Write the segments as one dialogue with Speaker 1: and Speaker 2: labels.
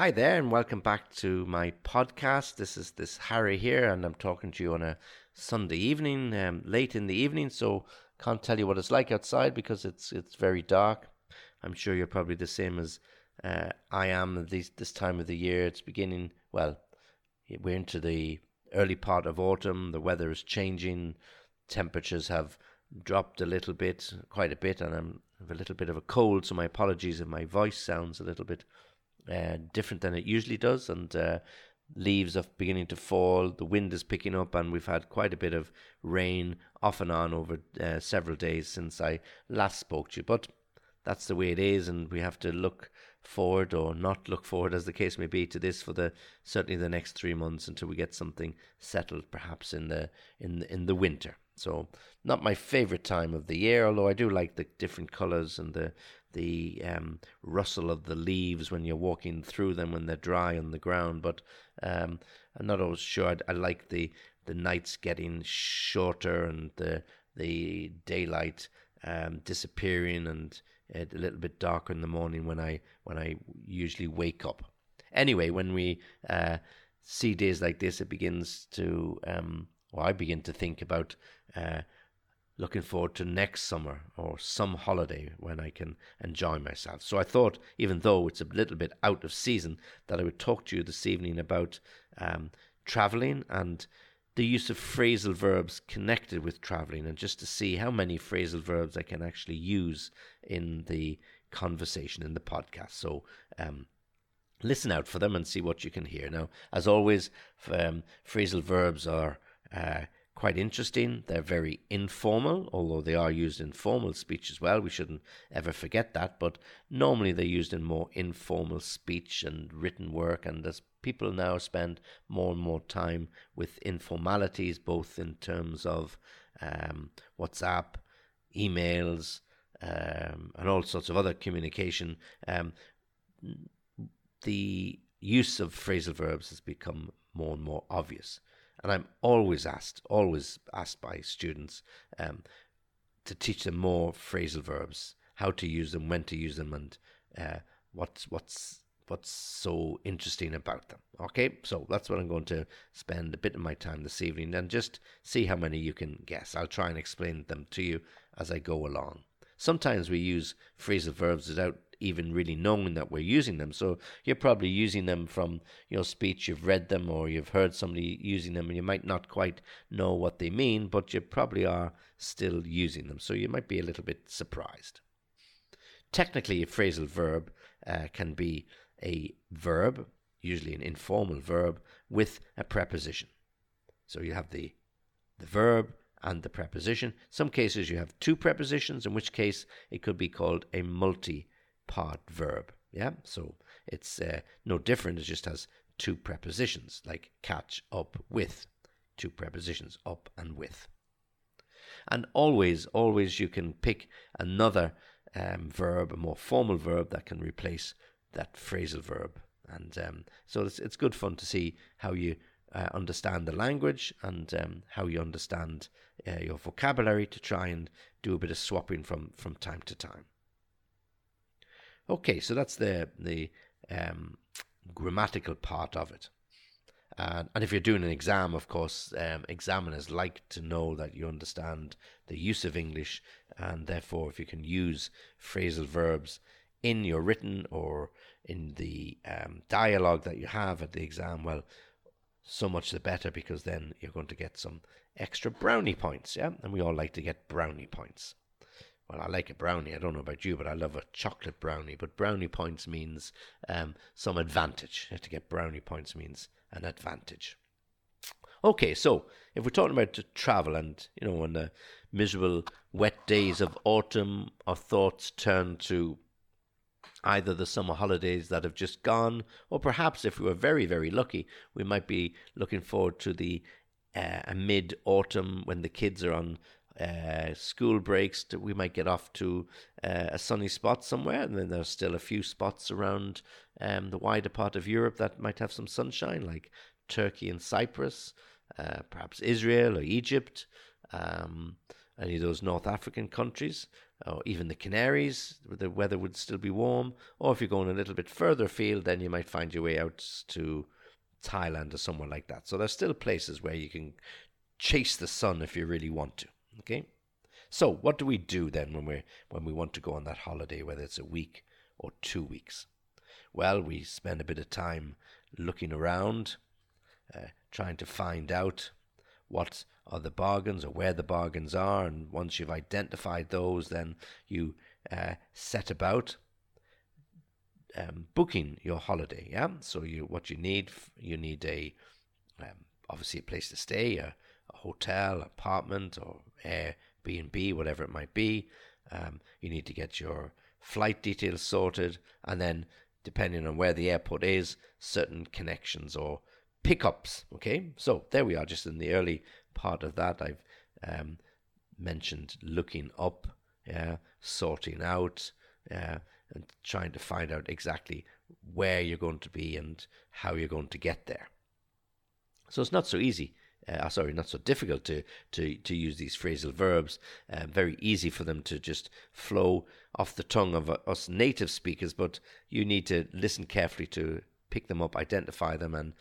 Speaker 1: Hi there, and welcome back to my podcast. This is this Harry here, and I'm talking to you on a Sunday evening, um, late in the evening. So can't tell you what it's like outside because it's it's very dark. I'm sure you're probably the same as uh, I am at this this time of the year. It's beginning. Well, we're into the early part of autumn. The weather is changing. Temperatures have dropped a little bit, quite a bit, and I'm a little bit of a cold. So my apologies if my voice sounds a little bit uh, different than it usually does, and uh, leaves are beginning to fall. The wind is picking up, and we've had quite a bit of rain off and on over uh, several days since I last spoke to you. But that's the way it is, and we have to look forward or not look forward, as the case may be, to this for the certainly the next three months until we get something settled, perhaps in the in in the winter. So not my favorite time of the year, although I do like the different colours and the the um, rustle of the leaves when you're walking through them when they're dry on the ground. But um, I'm not always sure. I, I like the the nights getting shorter and the the daylight um, disappearing and a little bit darker in the morning when I when I usually wake up. Anyway, when we uh, see days like this, it begins to, um, or I begin to think about uh, looking forward to next summer or some holiday when I can enjoy myself. So I thought, even though it's a little bit out of season, that I would talk to you this evening about um, traveling and the use of phrasal verbs connected with traveling, and just to see how many phrasal verbs I can actually use in the conversation in the podcast. So, um, listen out for them and see what you can hear. Now, as always, um, phrasal verbs are uh, quite interesting. They're very informal, although they are used in formal speech as well. We shouldn't ever forget that. But normally they're used in more informal speech and written work. And as people now spend more and more time with informalities, both in terms of um, WhatsApp, emails, um, and all sorts of other communication, um, the use of phrasal verbs has become more and more obvious. And I'm always asked, always asked by students um, to teach them more phrasal verbs, how to use them, when to use them, and uh, what's what's what's so interesting about them. Okay, so that's what I'm going to spend a bit of my time this evening, and just see how many you can guess. I'll try and explain them to you as I go along. Sometimes we use phrasal verbs without even really knowing that we're using them. So you're probably using them from your speech, you've read them or you've heard somebody using them and you might not quite know what they mean, but you probably are still using them. So you might be a little bit surprised. Technically, a phrasal verb uh, can be a verb, usually an informal verb, with a preposition. So you have the the verb and the preposition. Some cases you have two prepositions, in which case it could be called a multi part verb. Yeah, so it's uh, no different. It just has two prepositions, like catch up with. Two prepositions, up and with. And always, always you can pick another um, verb, a more formal verb that can replace that phrasal verb. And um, so it's, it's good fun to see how you uh, understand the language and um, how you understand uh, your vocabulary to try and do a bit of swapping from, from time to time. Okay, so that's the the um, grammatical part of it. And, and if you're doing an exam, of course, um, examiners like to know that you understand the use of English, and therefore, if you can use phrasal verbs in your written or in the um, dialogue that you have at the exam, well, so much the better because then you're going to get some extra brownie points, yeah? And we all like to get brownie points well, I like a brownie. I don't know about you, but I love a chocolate brownie. But brownie points means um, some advantage. To get brownie points means an advantage. Okay, so if we're talking about travel and, you know, on the miserable wet days of autumn, our thoughts turn to either the summer holidays that have just gone, or perhaps if we were very, very lucky, we might be looking forward to the uh, mid autumn when the kids are on uh, school breaks, to, we might get off to uh, a sunny spot somewhere, and then there's still a few spots around um, the wider part of Europe that might have some sunshine, like Turkey and Cyprus, uh, perhaps Israel or Egypt. Um, any of those North African countries, or even the Canaries, the weather would still be warm. Or if you're going a little bit further afield, then you might find your way out to Thailand or somewhere like that. So there's still places where you can chase the sun if you really want to. Okay. So what do we do then when we when we want to go on that holiday, whether it's a week or two weeks? Well, we spend a bit of time looking around, uh, trying to find out what are the bargains or where the bargains are, and once you've identified those, then you uh, set about um, booking your holiday. Yeah, so you what you need you need a um, obviously a place to stay, a, a hotel, apartment, or Airbnb, whatever it might be. Um, you need to get your flight details sorted, and then depending on where the airport is, certain connections or pickups. Okay, so there we are, just in the early part of that. I've um, mentioned looking up, sorting out, and trying to find out exactly where you're going to be and how you're going to get there. So it's not so easy. Uh, sorry, not so difficult to, to, to use these phrasal verbs. Uh, very easy for them to just flow off the tongue of uh, us native speakers, but you need to listen carefully to pick them up, identify them, and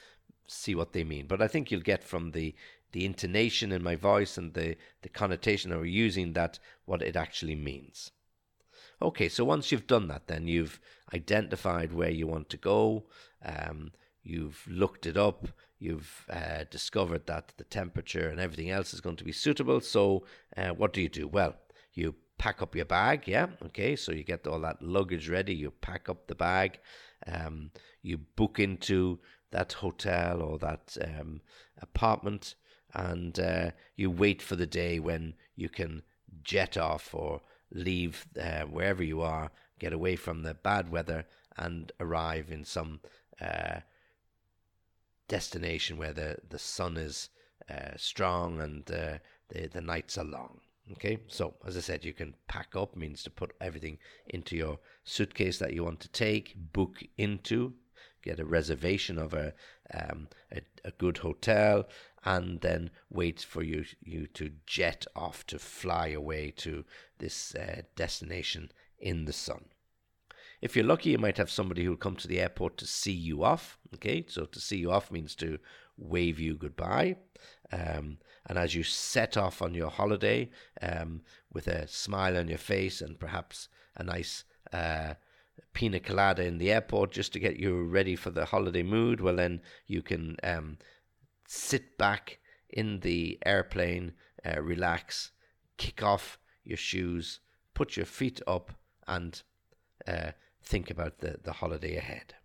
Speaker 1: see what they mean. But I think you'll get from the the intonation in my voice and the, the connotation that we're using that what it actually means. Okay, so once you've done that, then you've identified where you want to go, um, you've looked it up, you've uh, discovered that the temperature and everything else is going to be suitable. So, uh, what do you do? Well, you pack up your bag, yeah, okay, so you get all that luggage ready, you pack up the bag, um, you book into that hotel or that um, apartment, and uh, you wait for the day when you can jet off or leave uh, wherever you are, get away from the bad weather, and arrive in some uh, destination where the, the sun is uh, strong and uh, the, the nights are long. Okay, so as I said, you can pack up means to put everything into your suitcase that you want to take, book into, get a reservation of a um, a, a, good hotel, and then wait for you you to jet off to fly away to this uh, destination in the sun. If you're lucky, you might have somebody who'll come to the airport to see you off. Okay, so to see you off means to wave you goodbye. Um, and as you set off on your holiday um, with a smile on your face and perhaps a nice uh, pina colada in the airport just to get you ready for the holiday mood, well, then you can um, sit back in the airplane, uh, relax, kick off your shoes, put your feet up, and uh, think about the, the holiday ahead.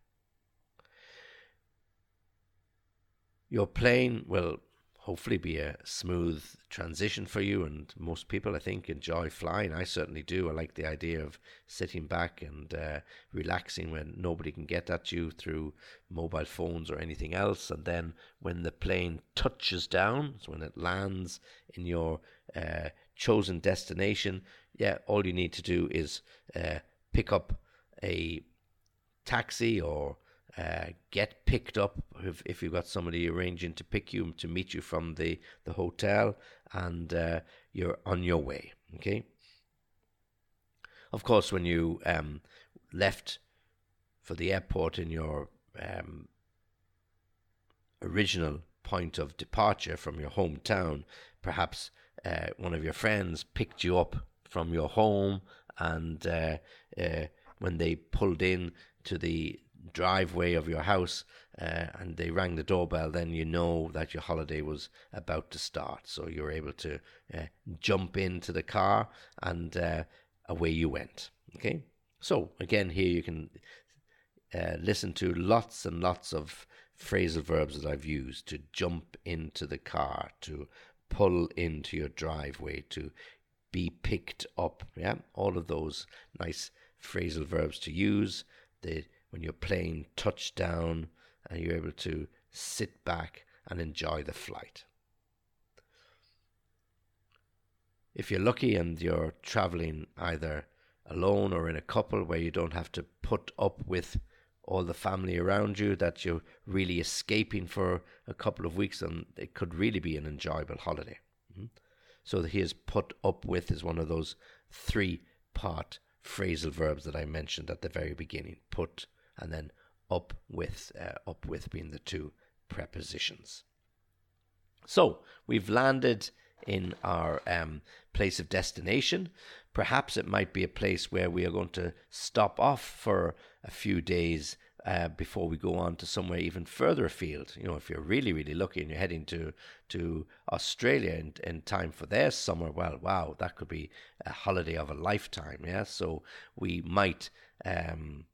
Speaker 1: Your plane will hopefully be a smooth transition for you. And most people, I think, enjoy flying. I certainly do. I like the idea of sitting back and uh, relaxing when nobody can get at you through mobile phones or anything else. And then when the plane touches down, so when it lands in your uh, chosen destination, yeah, all you need to do is uh, pick up a taxi or uh, get picked up if, if you've got somebody arranging to pick you to meet you from the, the hotel and uh, you're on your way. Okay. Of course, when you um, left for the airport in your um, original point of departure from your hometown, perhaps uh, one of your friends picked you up from your home, and uh, uh, when they pulled in to the driveway of your house uh, and they rang the doorbell, then you know that your holiday was about to start. So you're able to uh, jump into the car and uh, away you went. Okay. So again, here you can uh, listen to lots and lots of phrasal verbs that I've used to jump into the car, to pull into your driveway, to be picked up. Yeah, all of those nice phrasal verbs to use. When your plane touched down and you're able to sit back and enjoy the flight. If you're lucky and you're traveling either alone or in a couple where you don't have to put up with all the family around you, that you're really escaping for a couple of weeks, and it could really be an enjoyable holiday. Mm-hmm. So he is put up with is one of those three part phrasal verbs that I mentioned at the very beginning. Put and then up with, uh, up with being the two prepositions. So we've landed in our um, place of destination. Perhaps it might be a place where we are going to stop off for a few days uh, before we go on to somewhere even further afield. You know, if you're really, really lucky and you're heading to to Australia in, in time for their summer, well, wow, that could be a holiday of a lifetime. Yeah, so we might um,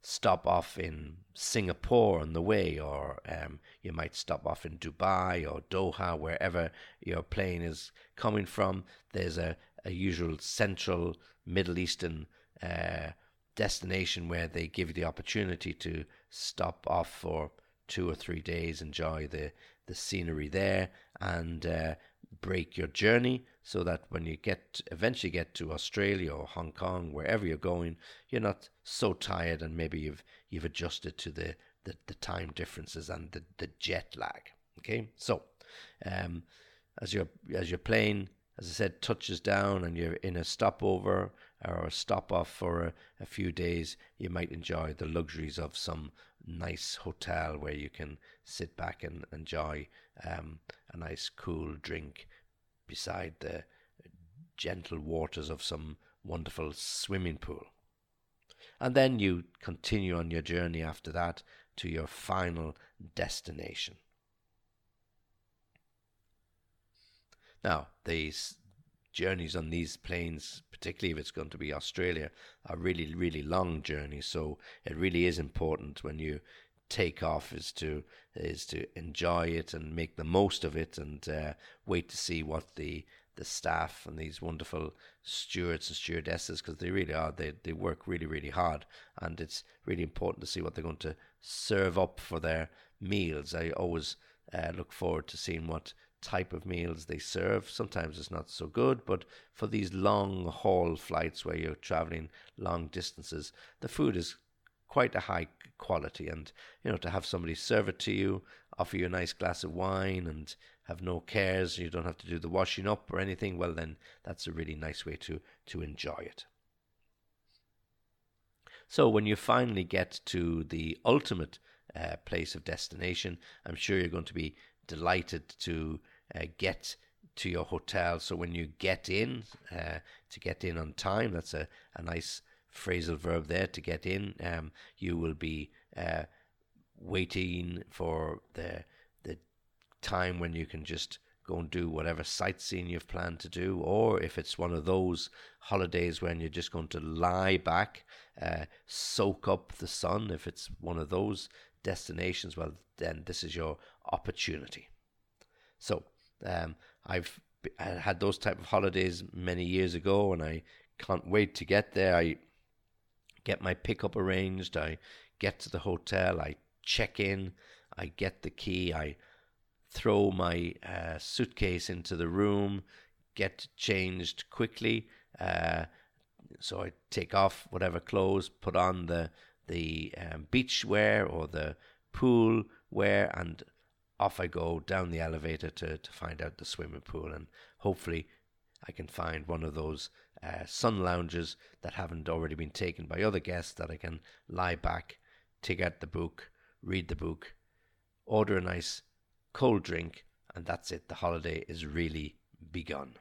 Speaker 1: stop off in Singapore on the way, or um, you might stop off in Dubai or Doha, wherever your plane is coming from. There's a, a usual central Middle Eastern uh, destination where they give you the opportunity to stop off for two or three days, enjoy the, the scenery there, and uh, break your journey so that when you get eventually get to Australia or Hong Kong, wherever you're going, you're not so tired and maybe you've you've adjusted to the, the, the time differences and the, the jet lag. Okay, so um, as your as your plane, as I said, touches down and you're in a stopover or a stop off for a, a few days, you might enjoy the luxuries of some nice hotel where you can sit back and enjoy um, a nice cool drink beside the gentle waters of some wonderful swimming pool. And then you continue on your journey after that to your final destination. Now, these journeys on these planes, particularly if it's going to be Australia, are really, really long journeys. So it really is important when you take off is to is to enjoy it and make the most of it and uh, wait to see what the the staff and these wonderful stewards and stewardesses because they really are they, they work really really hard and it's really important to see what they're going to serve up for their meals i always uh, look forward to seeing what type of meals they serve sometimes it's not so good but for these long haul flights where you're traveling long distances the food is quite a high quality. And, you know, to have somebody serve it to you, offer you a nice glass of wine and have no cares, you don't have to do the washing up or anything, well, then that's a really nice way to, to enjoy it. So when you finally get to the ultimate uh, place of destination, I'm sure you're going to be delighted to uh, get to your hotel. So when you get in, uh, to get in on time, that's a, a nice phrasal verb there to get in. Um, you will be uh, waiting for the the time when you can just go and do whatever sightseeing you've planned to do, or if it's one of those holidays when you're just going to lie back, uh, soak up the sun. If it's one of those destinations, well, then this is your opportunity. So um, I've had those type of holidays many years ago, and I can't wait to get there. I get my pickup arranged. I get to the hotel. I check in. I get the key. I throw my uh, suitcase into the room, get changed quickly. Uh, so I take off whatever clothes, put on the the um, beach wear or the pool wear, and off I go down the elevator to, to find out the swimming pool. And hopefully, I can find one of those uh, sun lounges that haven't already been taken by other guests that I can lie back, take out the book, read the book, order a nice cold drink, and that's it. The holiday is really begun.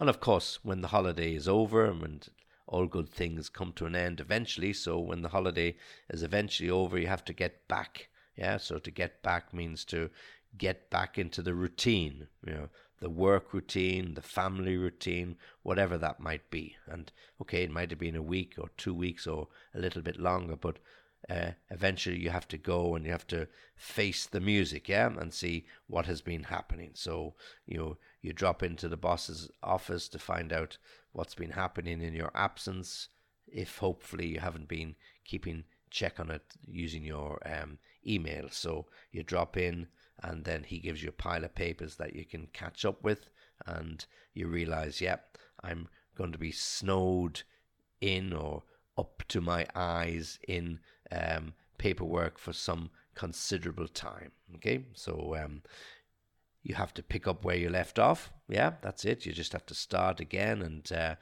Speaker 1: And of course, when the holiday is over and all good things come to an end eventually, so when the holiday is eventually over, you have to get back. Yeah, so to get back means to get back into the routine. You know, the work routine, the family routine, whatever that might be. And okay, it might have been a week or two weeks or a little bit longer, but uh, eventually you have to go and you have to face the music, yeah, and see what has been happening. So you know, you drop into the boss's office to find out what's been happening in your absence. If hopefully you haven't been keeping check on it using your um, email, so you drop in and then he gives you a pile of papers that you can catch up with, and you realize, yep, yeah, I'm going to be snowed in or up to my eyes in um, paperwork for some considerable time. Okay, so um, you have to pick up where you left off. Yeah, that's it. You just have to start again and uh,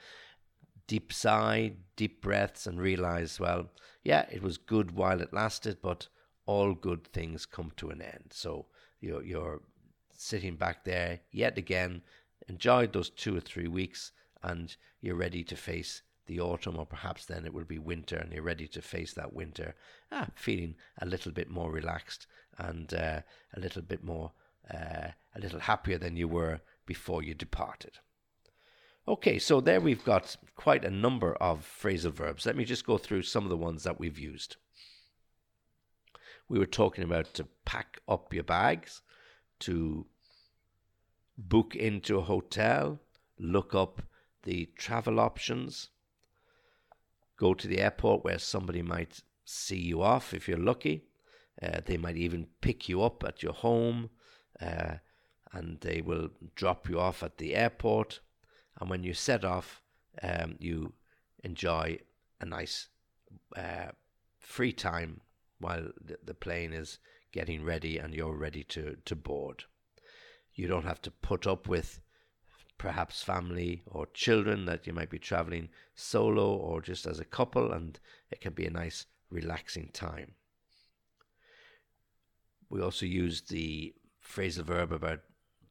Speaker 1: deep sigh, deep breaths, and realize, well, yeah, it was good while it lasted, but all good things come to an end. So you're, you're sitting back there yet again, enjoyed those two or three weeks, and you're ready to face the autumn, or perhaps then it will be winter, and you're ready to face that winter, ah, feeling a little bit more relaxed and uh, a little bit more uh, a little happier than you were before you departed. Okay, so there we've got quite a number of phrasal verbs. Let me just go through some of the ones that we've used. We were talking about to pack up your bags, to book into a hotel, look up the travel options, go to the airport where somebody might see you off if you're lucky. Uh, they might even pick you up at your home uh, and they will drop you off at the airport. And when you set off, um, you enjoy a nice uh, free time while the, the plane is getting ready and you're ready to, to board. You don't have to put up with perhaps family or children that you might be traveling solo or just as a couple, and it can be a nice, relaxing time. We also use the phrasal verb about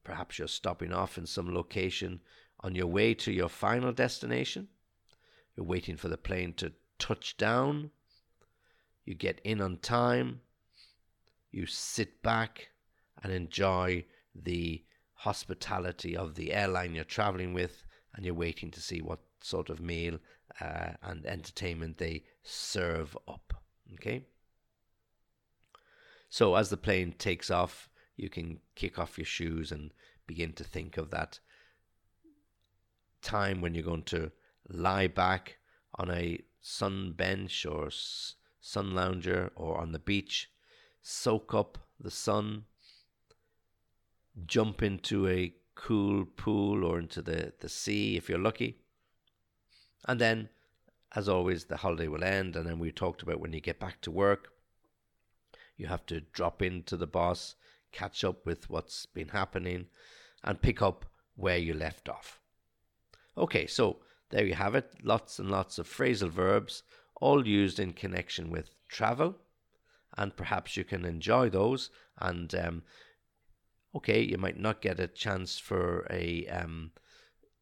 Speaker 1: perhaps you're stopping off in some location on your way to your final destination. You're waiting for the plane to touch down. You get in on time. You sit back and enjoy the hospitality of the airline you're traveling with, and you're waiting to see what sort of meal uh, and entertainment they serve up. Okay? So as the plane takes off, you can kick off your shoes and begin to think of that time when you're going to lie back on a sun bench or sun lounger or on the beach, soak up the sun, jump into a cool pool or into the, the sea if you're lucky. And then, as always, the holiday will end. And then we talked about when you get back to work, you have to drop into the boss catch up with what's been happening, and pick up where you left off. Okay, so there you have it. Lots and lots of phrasal verbs, all used in connection with travel, and perhaps you can enjoy those. And um, okay, you might not get a chance for a um,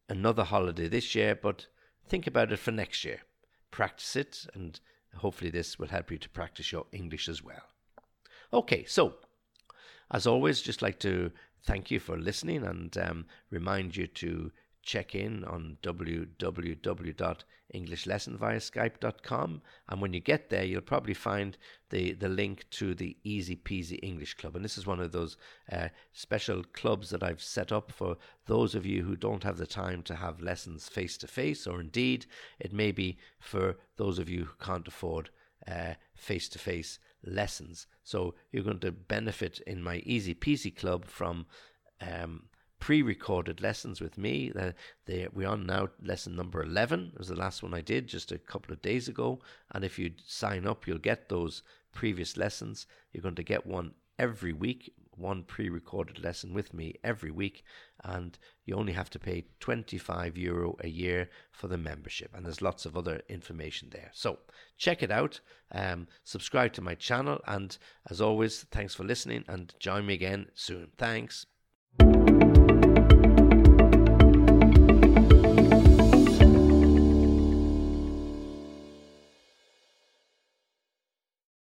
Speaker 1: another holiday this year, but think about it for next year. Practice it, and hopefully, this will help you to practice your English as well. Okay, so as always, just like to thank you for listening and um, remind you to check in on www.englishlessonviaskype.com and when you get there you'll probably find the, the link to the easy peasy english club. And this is one of those uh, special clubs that i've set up for those of you who don't have the time to have lessons face to face or indeed it may be for those of you who can't afford face to face lessons. So you're going to benefit in my Easy Peasy Club from um, pre-recorded lessons with me. They, we're on now lesson number 11. It was the last one I did just a couple of days ago. And if you sign up, you'll get those previous lessons. You're going to get one every week one pre recorded lesson with me every week, and you only have to pay 25 euro a year for the membership. And there's lots of other information there. So check it out, um, subscribe to my channel, and as always, thanks for listening and join me again soon. Thanks.